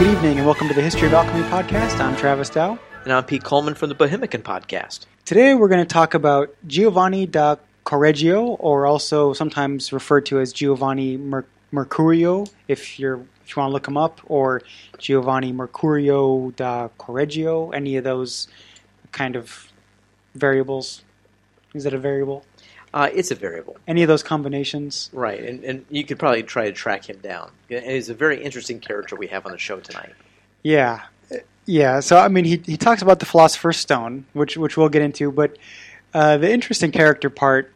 Good evening and welcome to the History of Alchemy podcast. I'm Travis Dow. And I'm Pete Coleman from the Bohemicon podcast. Today we're going to talk about Giovanni da Correggio, or also sometimes referred to as Giovanni Mer- Mercurio, if you're if you want to look him up, or Giovanni Mercurio da Correggio, any of those kind of variables. Is that a variable? Uh, it's a variable. Any of those combinations? Right, and, and you could probably try to track him down. He's a very interesting character we have on the show tonight. Yeah, yeah. So I mean, he he talks about the philosopher's stone, which which we'll get into, but uh, the interesting character part.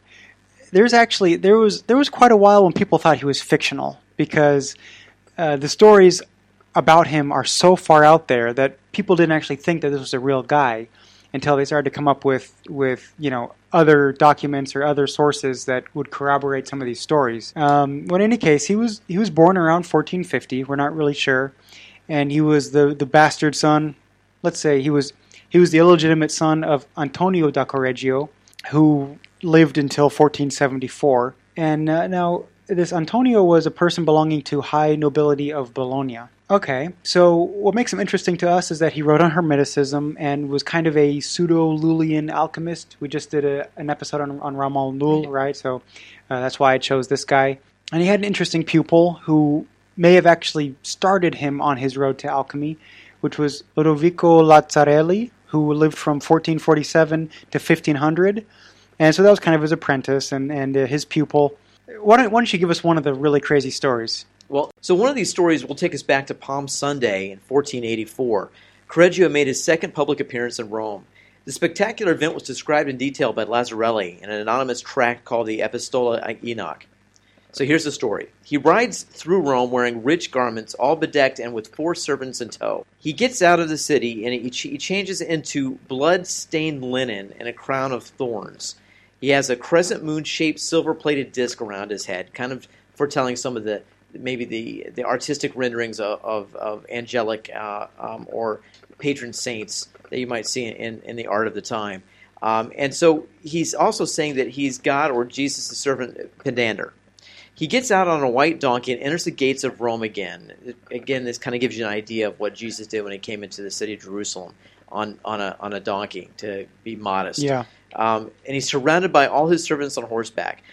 There's actually there was there was quite a while when people thought he was fictional because uh, the stories about him are so far out there that people didn't actually think that this was a real guy until they started to come up with with you know other documents or other sources that would corroborate some of these stories. Um, but in any case, he was he was born around 1450. We're not really sure, and he was the the bastard son. Let's say he was he was the illegitimate son of Antonio da Correggio, who lived until 1474. And uh, now this Antonio was a person belonging to high nobility of Bologna. Okay, so what makes him interesting to us is that he wrote on Hermeticism and was kind of a pseudo Lullian alchemist. We just did a, an episode on, on Ramon Llull, right? So uh, that's why I chose this guy. And he had an interesting pupil who may have actually started him on his road to alchemy, which was Lodovico Lazzarelli, who lived from 1447 to 1500. And so that was kind of his apprentice and, and uh, his pupil. Why don't, why don't you give us one of the really crazy stories? Well, so one of these stories will take us back to Palm Sunday in 1484. Correggio made his second public appearance in Rome. The spectacular event was described in detail by Lazzarelli in an anonymous tract called the Epistola Enoch. So here's the story. He rides through Rome wearing rich garments, all bedecked and with four servants in tow. He gets out of the city and he, he changes into blood stained linen and a crown of thorns. He has a crescent moon shaped silver plated disc around his head, kind of foretelling some of the maybe the, the artistic renderings of, of, of angelic uh, um, or patron saints that you might see in, in the art of the time. Um, and so he's also saying that he's God or Jesus, the servant Pimander. He gets out on a white donkey and enters the gates of Rome again. Again, this kind of gives you an idea of what Jesus did when he came into the city of Jerusalem on, on, a, on a donkey to be modest. Yeah. Um, and he's surrounded by all his servants on horseback.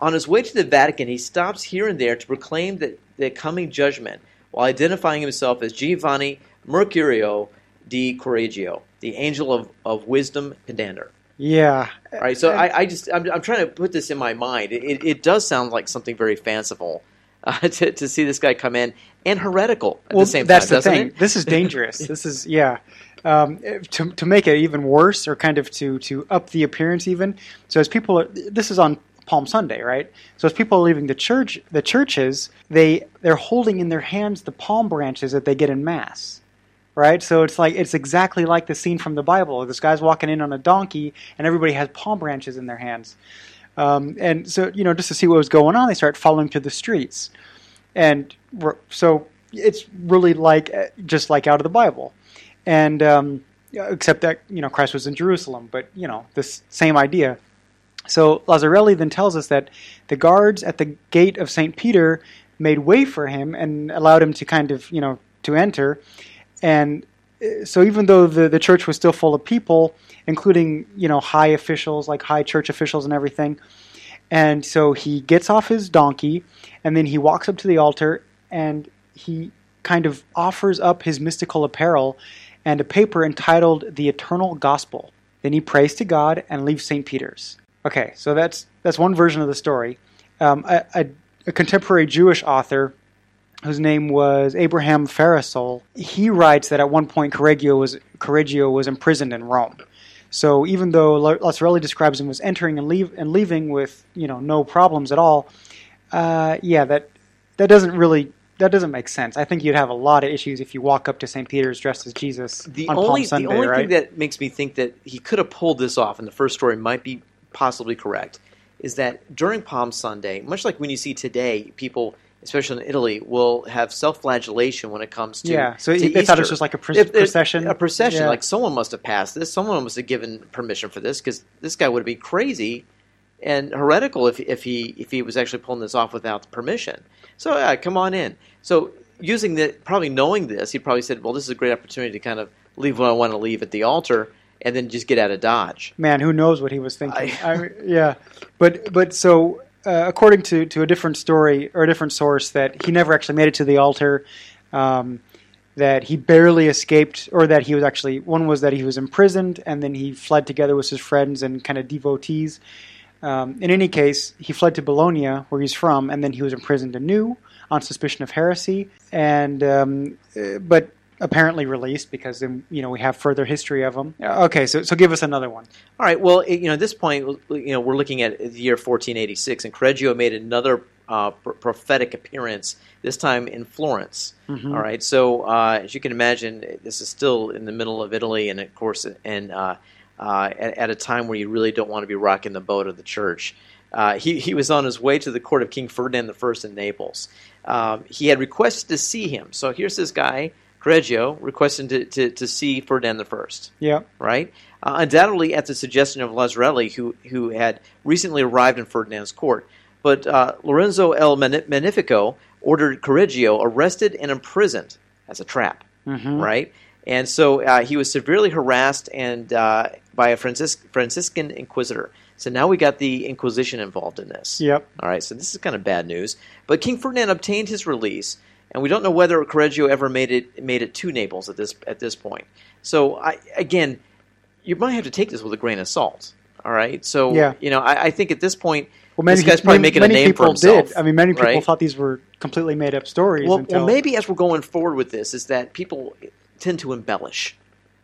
On his way to the Vatican, he stops here and there to proclaim the, the coming judgment while identifying himself as Giovanni Mercurio di Correggio, the angel of, of wisdom Pimander. Yeah. All right. So I, I just I'm, I'm, trying to put this in my mind. It, it does sound like something very fanciful uh, to, to see this guy come in and heretical at well, the same that's time. the thing. It? This is dangerous. this is yeah. Um, to to make it even worse, or kind of to to up the appearance even. So as people are, this is on Palm Sunday, right? So as people are leaving the church, the churches, they they're holding in their hands the palm branches that they get in mass, right? So it's like it's exactly like the scene from the Bible. This guy's walking in on a donkey, and everybody has palm branches in their hands. Um, and so you know, just to see what was going on, they start following to the streets, and so it's really like just like out of the Bible, and um, except that you know Christ was in Jerusalem, but you know this same idea. So Lazzarelli then tells us that the guards at the gate of St. Peter made way for him and allowed him to kind of, you know, to enter. And uh, so even though the, the church was still full of people, including, you know, high officials, like high church officials and everything, and so he gets off his donkey and then he walks up to the altar and he kind of offers up his mystical apparel and a paper entitled The Eternal Gospel. Then he prays to God and leaves St. Peter's. Okay, so that's that's one version of the story. Um, a, a, a, contemporary Jewish author, whose name was Abraham Farissol, he writes that at one point Correggio was Correggio was imprisoned in Rome. So even though La- Lazzarelli describes him as entering and leave and leaving with you know no problems at all, uh, yeah, that that doesn't really that doesn't make sense. I think you'd have a lot of issues if you walk up to St. Peter's dressed as Jesus The on only Palm Sunday, the only right? thing that makes me think that he could have pulled this off, and the first story might be possibly correct, is that during Palm Sunday, much like when you see today, people, especially in Italy, will have self-flagellation when it comes to Yeah, so to they thought it was just like a pr- If- if- procession? A procession, Yeah. like someone must have passed this, someone must have given permission for this, because this guy would be crazy and heretical if if he if he was actually pulling this off without permission. So yeah, come on in. So using the probably knowing this, he probably said, "Well, this is a great opportunity to kind of leave what I want to leave at the altar, and then just get out of Dodge." Man, who knows what he was thinking? I- I, yeah, but but so uh, according to to a different story or a different source, that he never actually made it to the altar. Um, that he barely escaped, or that he was actually one was that he was imprisoned and then he fled together with his friends and kind of devotees. Um, in any case, he fled to Bologna, where he's from, and then he was imprisoned anew on suspicion of heresy, and um, uh, but apparently released because then you know we have further history of. Uh, Okay, so so give us another one. All right. Well, you know, at this point, you know, we're looking at the year 1486, and Correggio made another uh, pr- prophetic appearance. This time in Florence. All right. So, uh, as you can imagine, this is still in the middle of Italy, and of course, and uh, uh, at, at a time where you really don't want to be rocking the boat of the church. Uh, he, he was on his way to the court of King Ferdinand I in Naples. Um, he had requested to see him. So here's this guy, Correggio, requesting to, to, to see Ferdinand I Yeah. right? Uh, undoubtedly at the suggestion of Lazzarelli, who, who had recently arrived in Ferdinand's court. But uh, Lorenzo El Magnifico ordered Correggio arrested and imprisoned as a trap, right? And so uh, he was severely harassed and uh, by a Francis- Franciscan inquisitor. So now we got the Inquisition involved in this. Yep. All right, so this is kind of bad news. But King Ferdinand obtained his release, and we don't know whether Correggio ever made it made it to Naples at this at this point. So I, again, you might have to take this with a grain of salt. All right, so Yeah. you know, I, I think at this point, Well, many, this guy's probably many, making a name people for himself. did. I mean, many people right? thought these were completely made up stories. Well, until, well, maybe as we're going forward with this, is that people tend to embellish.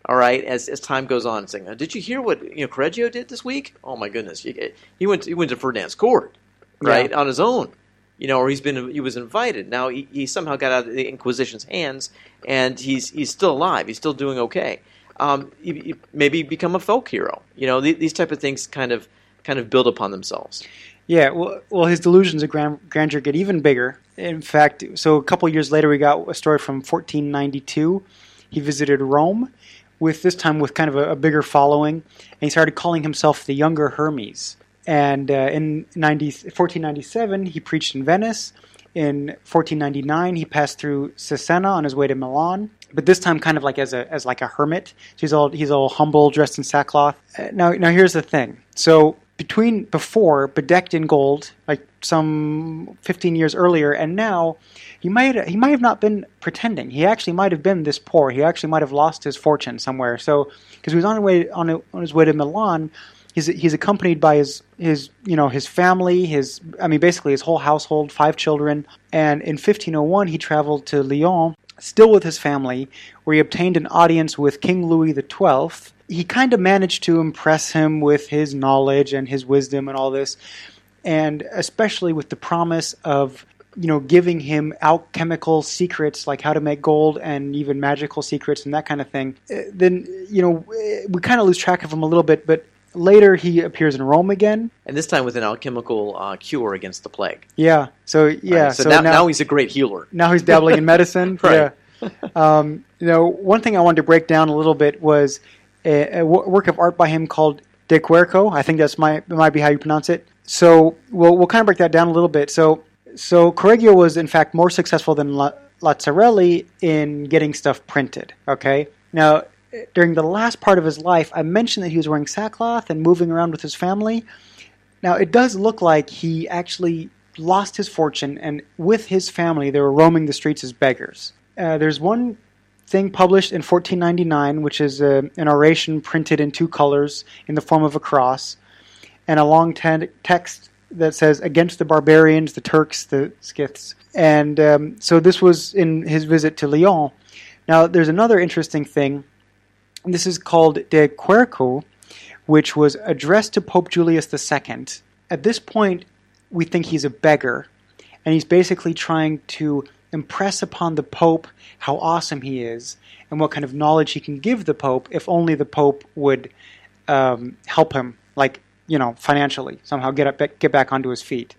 All right, as, as time goes on, saying, "Did you hear what you know Correggio did this week? Oh my goodness, he, he went he went to Ferdinand's court, right, on his own, you know, or he's been he was invited. Now he, he somehow got out of the Inquisition's hands, and he's he's still alive. He's still doing okay. Um, you, you maybe become a folk hero. You know, th- these type of things kind of kind of build upon themselves. Yeah, well, well, his delusions of grand, grandeur get even bigger. In fact, so a couple years later, we got a story from 1492. He visited Rome, with this time with kind of a, a bigger following, and he started calling himself the Younger Hermes. And uh, in 90, 1497, he preached in Venice. In 1499, he passed through Cesena on his way to Milan, but this time kind of like as a as like a hermit. So he's all he's all humble, dressed in sackcloth. Uh, now now here's the thing. So between before bedecked in gold, like some 15 years earlier, and now he might he might have not been pretending. He actually might have been this poor. He actually might have lost his fortune somewhere. So because he was on his way on, a, on his way to Milan, he's he's accompanied by his his you know his family, his I mean basically his whole household, five children, and in 1501 he traveled to Lyon, still with his family, where he obtained an audience with King Louis XII. He kind of managed to impress him with his knowledge and his wisdom and all this, and especially with the promise of you know giving him alchemical secrets like how to make gold and even magical secrets and that kind of thing. Uh, Then you know we kind of lose track of him a little bit, but later he appears in Rome again. And this time with an alchemical uh, cure against the plague. Yeah. So yeah. Right? So, now, now he's a great healer. now he's dabbling in medicine. Right. Yeah. Um, you know, one thing I wanted to break down a little bit was a, a work of art by him called De Querco. I think that's my might be how you pronounce it. So we'll we'll kind of break that down a little bit. So so Correggio was in fact more successful than La- Lazzarelli in getting stuff printed. Okay. Now during the last part of his life, I mentioned that he was wearing sackcloth and moving around with his family. Now, it does look like he actually lost his fortune, and with his family, they were roaming the streets as beggars. Uh, there's one thing published in 1499, which is uh, an oration printed in two colors in the form of a cross, and a long te- text that says, Against the barbarians, the Turks, the Scyths. And um, so this was in his visit to Lyon. Now, there's another interesting thing. This is called De Querco, which was addressed to Pope Julius II. At this point, we think he's a beggar, and he's basically trying to impress upon the Pope how awesome he is and what kind of knowledge he can give the Pope if only the Pope would um, help him, like you know, financially somehow get up, get back onto his feet.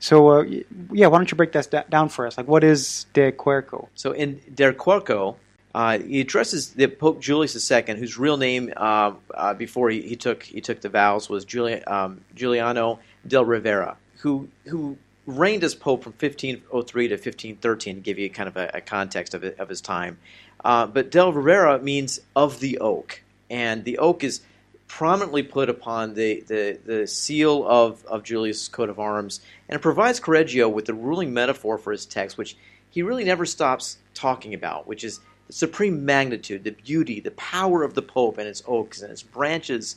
So uh, yeah, why don't you break that down for us? Like, what is De Querco? So in De Querco, uh, he addresses the Pope Julius II, whose real name uh, uh, before he, he, took he took the vows was Julian, um, Giuliano del Rivera, who who reigned as Pope from 1503 to 1513 to give you kind of a, a context of, it, of his time. Uh, but del Rivera means of the oak, and the oak is prominently put upon the, the, the seal of, of Julius' coat of arms, and it provides Correggio with the ruling metaphor for his text, which he really never stops talking about, which is the supreme magnitude, the beauty, the power of the Pope and its oaks and its branches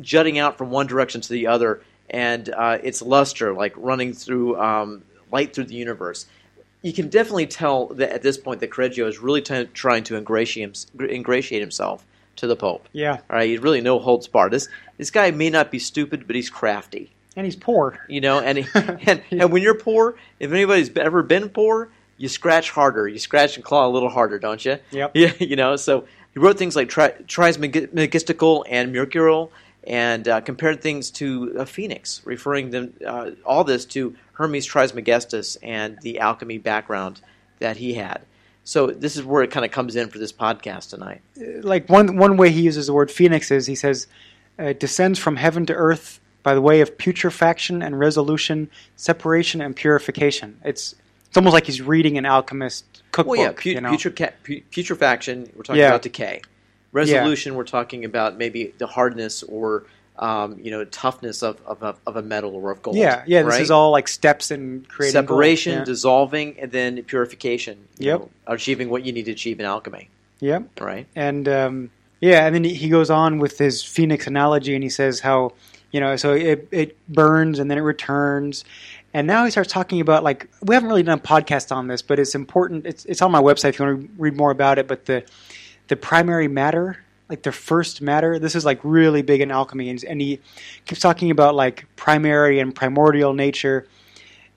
jutting out from one direction to the other, and uh, its luster like running through um, light through the universe. You can definitely tell that at this point that Correggio is really t- trying to ingratiate, ingratiate himself to the Pope. Yeah. All right. He really no holds barred. This this guy may not be stupid, but he's crafty. And he's poor. You know, and he, and, and when you're poor, if anybody's ever been poor, you scratch harder. You scratch and claw a little harder, don't you? Yep. Yeah, you know, so he wrote things like tri- Trismegistical and Mercurial and uh, compared things to a phoenix, referring them uh, all this to Hermes Trismegistus and the alchemy background that he had. So this is where it kind of comes in for this podcast tonight. Like one one way he uses the word phoenix is he says uh, descends from heaven to earth by the way of putrefaction and resolution, separation and purification. It's it's almost like he's reading an alchemist cookbook. Well, yeah, pu- you know? putreca- putrefaction. We're talking Yeah. about decay. Resolution. We're talking about maybe the hardness or um, you know toughness of, of, a- of a metal or of gold. yeah, yeah. This is all like steps in creating gold. separation, Yeah. dissolving, and then purification. you Yep. know, achieving what you need to achieve in alchemy. Yep. Right. and um, yeah, and then he- he goes on with his phoenix analogy, and he says how you know, so it it burns and then it returns, and now he starts talking about like we haven't really done a podcast on this, but it's important. It's it's on my website if you want to read more about it. But the the primary matter, like the first matter, this is like really big in alchemy, and, and he keeps talking about like primary and primordial nature,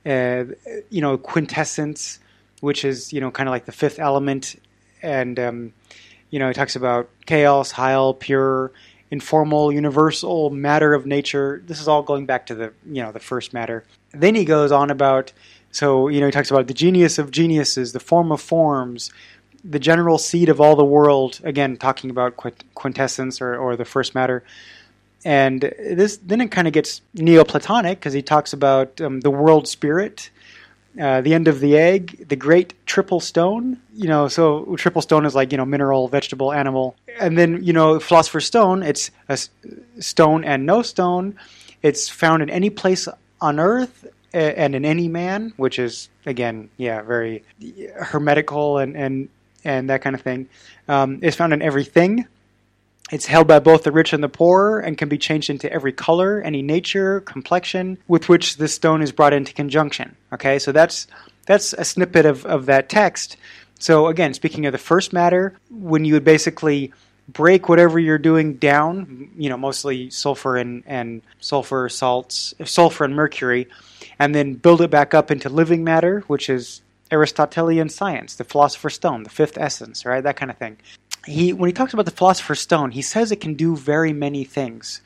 uh, you know, quintessence, which is you know kind of like the fifth element, and um, you know, he talks about chaos, hyle, pure, informal, universal, matter of nature. This is all going back to the you know the first matter. Then he goes on about so you know he talks about the genius of geniuses, the form of forms, the general seed of all the world. Again, talking about quintessence or, or the first matter. And this then it kind of gets Neoplatonic because he talks about um, the world spirit, uh, the end of the egg, the great triple stone. You know, so triple stone is like you know mineral, vegetable, animal, and then you know philosopher's stone. It's a stone and no stone. It's found in any place on earth and in any man, which is again, yeah, very hermetical and and and that kind of thing. Um, it's found in everything. It's held by both the rich and the poor and can be changed into every color, any nature, complexion with which the stone is brought into conjunction. Okay, so that's that's a snippet of, of that text. So again, speaking of the first matter, when you would basically break whatever you're doing down, you know, mostly sulfur and, and sulfur salts, sulfur and mercury, and then build it back up into living matter, which is Aristotelian science, the philosopher's stone, the fifth essence, right? That kind of thing. He when he talks about the philosopher's stone, he says it can do very many things.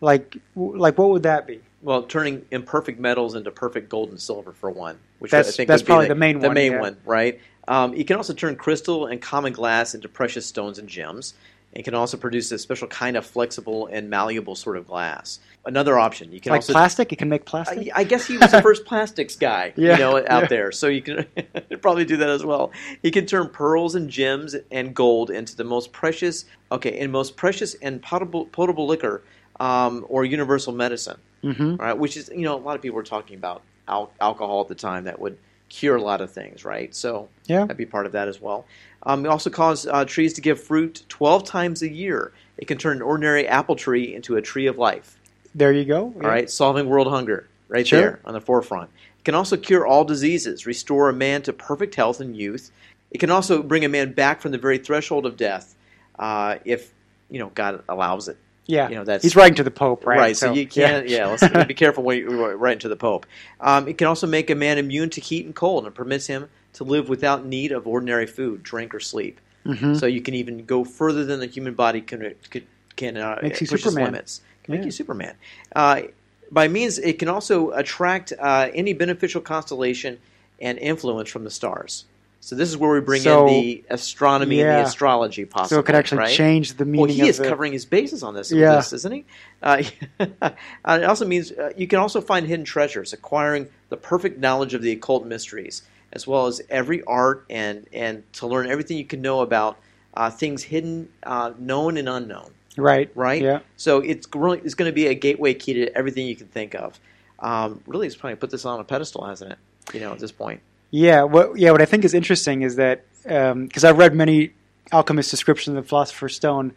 Like like what would that be? Well, turning imperfect metals into perfect gold and silver for one, which That's- I think that's would be probably the, the main the one, main yeah. one, right? Um, you can also turn crystal and common glass into precious stones and gems. It can also produce a special kind of flexible and malleable sort of glass. Another option, you can Like also plastic? It can make plastic? I, I guess he was the first plastics guy, Yeah, you know, out yeah. there. So you can probably do that as well. He can turn pearls and gems and gold into the most precious, okay, and most precious and potable, potable liquor um, or universal medicine. Mhm. Right, which is you know a lot of people were talking about al- alcohol at the time that would cure a lot of things, right? So Yeah. that'd be part of that as well. Um, it also cause uh, trees to give fruit twelve times a year. It can turn an ordinary apple tree into a tree of life. There you go. All right, solving world hunger right Sure. there on the forefront. It can also cure all diseases, restore a man to perfect health and youth. It can also bring a man back from the very threshold of death, uh, if you know God allows it. Yeah, You know, that's- he's writing to the Pope, right? Right, so, you can't. Yeah, let's be careful when you write to the Pope. Um, it can also make a man immune to heat and cold, and permits him to live without need of ordinary food, drink, or sleep. Mhm. So you can even go further than the human body can can, can uh, Makes you Superman. limits. Can make Yeah. you Superman. Uh, by means, it can also attract uh, any beneficial constellation and influence from the stars. So this is where we bring So- in the astronomy and the astrology, possibly. so it could actually right? change the meaning. Well, he is the, covering his bases on this, Yeah. this isn't he? Uh, uh, it also means uh, you can also find hidden treasures, acquiring the perfect knowledge of the occult mysteries, as well as every art and and to learn everything you can know about uh, things hidden, uh, known and unknown. right, Right? Yeah, So it's really it's going to be a gateway key to everything you can think of. Um, really, it's probably put this on a pedestal, hasn't it? You know, at this point. Yeah. What yeah, what I think is interesting is that um, because I've read many alchemist descriptions of the Philosopher's Stone,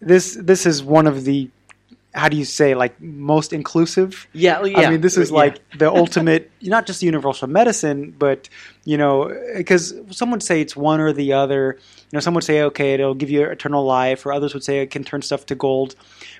this this is one of the how do you say like most inclusive Yeah, yeah. I mean, this is Yeah. like the ultimate, not just universal medicine, but you know, because some would say it's one or the other. You know, some would say, okay, it'll give you eternal life, or others would say it can turn stuff to gold.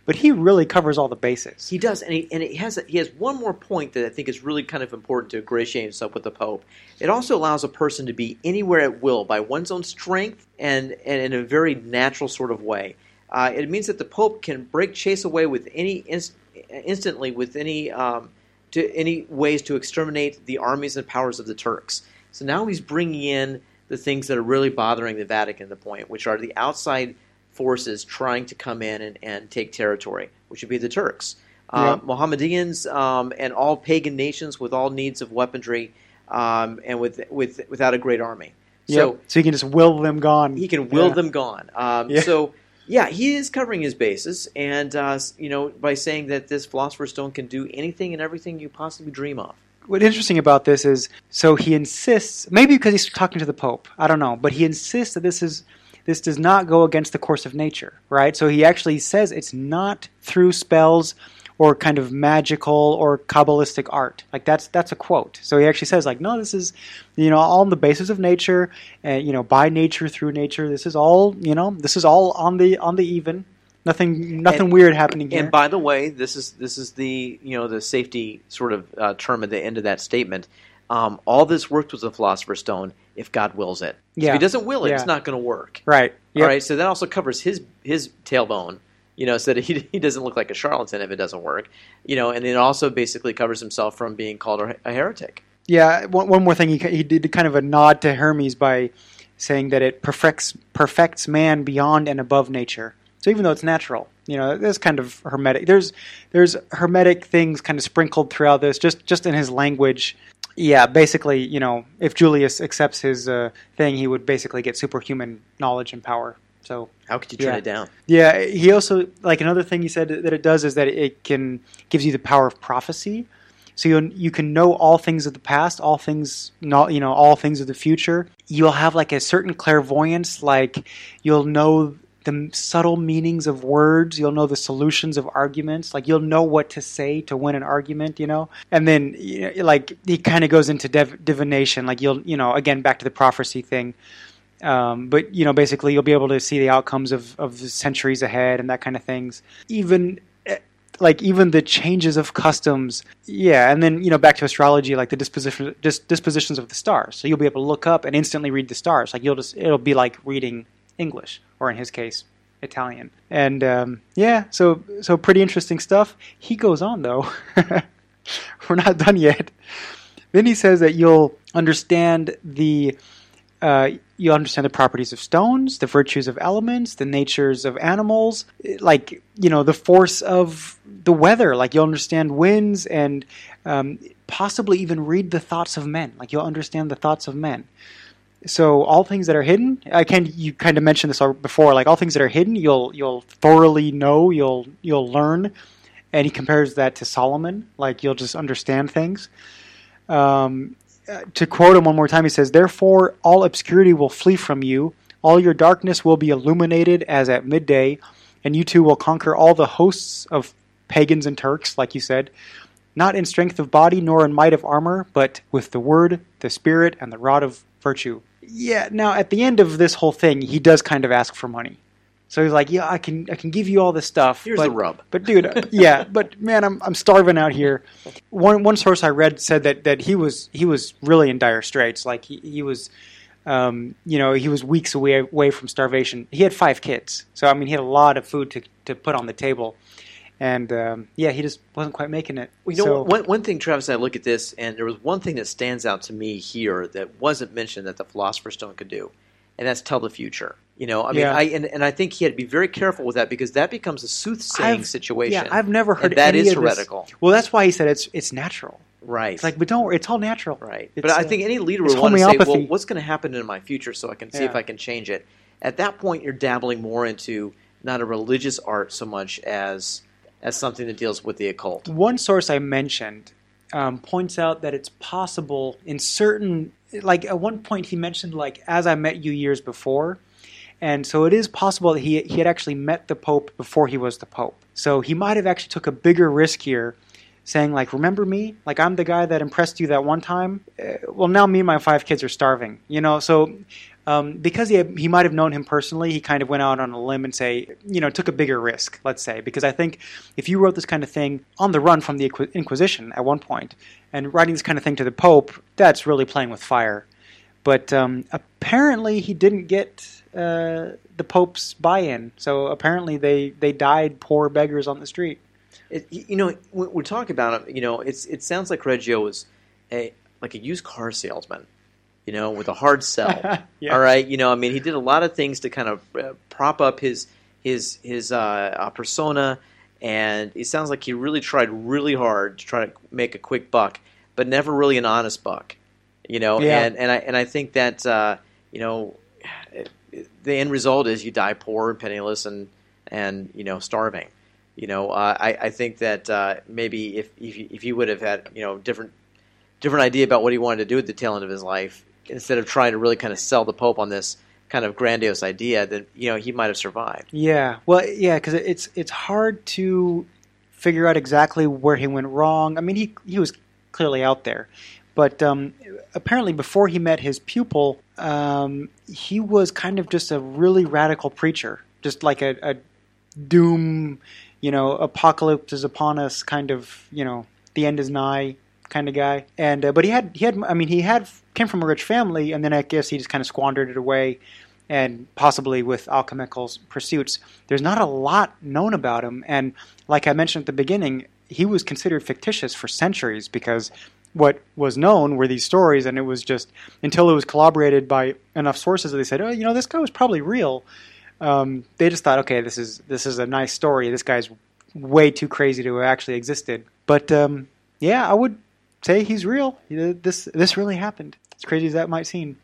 But he really covers all the bases. He does, and he and he has he has one more point that I think is really kind of important to ingratiate himself with the Pope. It also allows a person to be anywhere at will by one's own strength and and in a very natural sort of way. Uh, it means that the Pope can break chase away with any inst- instantly with any um, to any ways to exterminate the armies and powers of the Turks. So now he's bringing in the things that are really bothering the Vatican. at The point, which are the outside forces trying to come in and, and take territory, which would be the Turks. Uh, Yeah. Mohammedans um, and all pagan nations with all needs of weaponry um, and with, with without a great army. So Yep. so he can just will them gone. he can will Yeah. them gone. Um, Yeah. So yeah, he is covering his bases, and uh, you know by saying that this philosopher's stone can do anything and everything you possibly dream of. What's interesting about this is, so he insists, maybe because he's talking to the Pope, I don't know, but he insists that this is this does not go against the course of nature, right? So he actually says it's not through spells or kind of magical or kabbalistic art. Like that's that's a quote. So he actually says like, no, this is, you know, all on the basis of nature, and you know, by nature through nature. This is all, you know, this is all on the on the even. Nothing nothing And- weird happening here. And by the way, this is this is the you know the safety sort of uh, term at the end of that statement. Um, all this works with the philosopher's stone if God wills it. Yeah. If He doesn't will it, Yeah. it's not going to work. right. Yep. All right. So that also covers his his tailbone. You know, so that he, he doesn't look like a charlatan if it doesn't work. You know, and it also basically covers himself from being called a, heretic. Yeah, one, one more thing. He, he did kind of a nod to Hermes by saying that it perfects perfects man beyond and above nature. So even though it's natural, you know, there's kind of hermetic. There's there's hermetic things kind of sprinkled throughout this, just just in his language. Yeah, basically, you know, if Julius accepts his uh, thing, he would basically get superhuman knowledge and power. So How could you turn Yeah. it down? yeah, he also like another thing he said that it does is that it can gives you the power of prophecy. So you you can know all things of the past, all things not you know all things of the future. You'll have like a certain clairvoyance, like you'll know the subtle meanings of words. You'll know the solutions of arguments. Like you'll know what to say to win an argument. You know, and then you know, like he kind of goes into div- divination. Like you'll you know again back to the prophecy thing. Um, but you know, basically, you'll be able to see the outcomes of, of centuries ahead and that kind of things. Even eh, like even the changes of customs, yeah. And then you know, back to astrology, like the disposition dis- dispositions of the stars. So you'll be able to look up and instantly read the stars. Like you'll just it'll be like reading English, or in his case, Italian. And um, yeah, so so pretty interesting stuff. He goes on though. We're not done yet. Then he says that you'll understand the uh, you understand the properties of stones, the virtues of elements, the natures of animals, like you know the force of the weather. Like you'll understand winds and um, possibly even read the thoughts of men. Like you'll understand the thoughts of men. So all things that are hidden, I can you kind of mentioned this before. Like all things that are hidden, you'll you'll thoroughly know. You'll you'll learn. And he compares that to Solomon. Like you'll just understand things. Um, to quote him one more time, he says, Therefore, all obscurity will flee from you, all your darkness will be illuminated as at midday, and you too will conquer all the hosts of pagans and Turks, like you said, not in strength of body nor in might of armor, but with the word, the spirit, and the rod of virtue. Yeah, now at the end of this whole thing, he does kind of ask for money. So he's like, "Yeah, I can, I can give you all this stuff." Here's but, the rub. But dude, yeah, but man, I'm, I'm starving out here. One, one source I read said that, that he was, he was really in dire straits. Like he, he was, um, you know, he was weeks away, away from starvation. He had five kids, so I mean, he had a lot of food to, to put on the table, and um, yeah, he just wasn't quite making it. Well, you know, one, one thing, Travis, and I look at this, and there was one thing that stands out to me here that wasn't mentioned that the Philosopher's Stone could do, and that's tell the future. You know, I mean, Yeah. I and, and I think he had to be very careful with that because that becomes a soothsaying I've- situation. Yeah, I've never heard that is heretical, Well, that's why he said it's it's natural. right? It's like, but don't worry, it's all natural. Right. It's, but I uh, think any leader would want to say, well, what's going to happen in my future so I can see if I can change it. At that point, you're dabbling more into not a religious art so much as as something that deals with the occult. One source I mentioned um, points out that it's possible in certain, like at one point he mentioned, like as I met you years before, and so it is possible that he he had actually met the Pope before he was the Pope. So he might have actually took a bigger risk here, saying like, "Remember me? Like I'm the guy that impressed you that one time. Uh, well, now me and my five kids are starving. You know, so." Um, because he, he might have known him personally, he kind of went out on a limb and say, you know, took a bigger risk, let's say. Because I think if you wrote this kind of thing on the run from the Inquisition at one point, and writing this kind of thing to the Pope, that's really playing with fire. But um, apparently, he didn't get uh, the Pope's buy-in. So apparently, they they died poor beggars on the street. It, you know, we talk about it, you know, it's it sounds like Reggio was a like a used car salesman, you know, with a hard sell. Yeah. All right, you know, I mean, he did a lot of things to kind of uh, prop up his his his uh, uh, persona, and it sounds like he really tried really hard to try to make a quick buck, but never really an honest buck, you know. Yeah. And and I and I think that uh, you know, the end result is you die poor and penniless and and you know starving. You know, uh, I I think that uh, maybe if if you, if you would have had you know different different idea about what he wanted to do at the tail end of his life, instead of trying to really kind of sell the Pope on this kind of grandiose idea, then you know he might have survived. Yeah, well, yeah, because it's it's hard to figure out exactly where he went wrong. I mean, he he was clearly out there, but um, apparently before he met his pupil, um, he was kind of just a really radical preacher, just like a, a doom, you know, apocalypse is upon us kind of, you know, the end is nigh kind of guy. And uh, but he had he had I mean he had came from a rich family, and then I guess he just kind of squandered it away and possibly with alchemical pursuits. There's not a lot known about him, and like I mentioned at the beginning, he was considered fictitious for centuries because what was known were these stories, and it was just until it was corroborated by enough sources that they said, oh, you know, this guy was probably real. Um, they just thought, okay, this is this is a nice story. This guy's way too crazy to have actually existed. But um, yeah, I would say he's real. This this really happened. As crazy as that might seem.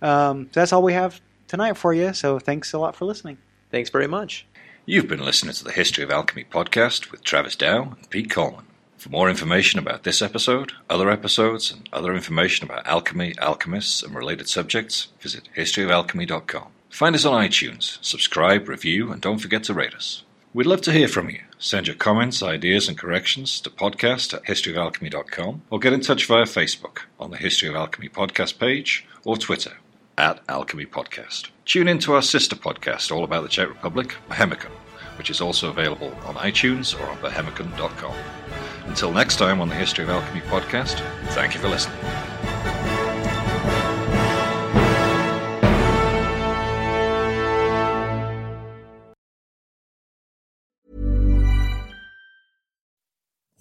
Um, so that's all we have tonight for you. So thanks a lot for listening. Thanks very much. You've been listening to the History of Alchemy podcast with Travis Dow and Pete Coleman. For more information about this episode, other episodes, and other information about alchemy, alchemists, and related subjects, visit historyofalchemy.com. Find us on iTunes, subscribe, review, and don't forget to rate us. We'd love to hear from you. Send your comments, ideas, and corrections to podcast at historyofalchemy.com or get in touch via Facebook on the History of Alchemy podcast page or Twitter at Alchemy Podcast. Tune in to our sister podcast all about the Czech Republic, Bohemicon, which is also available on iTunes or on bohemicon.com. Until next time on the History of Alchemy podcast, thank you for listening.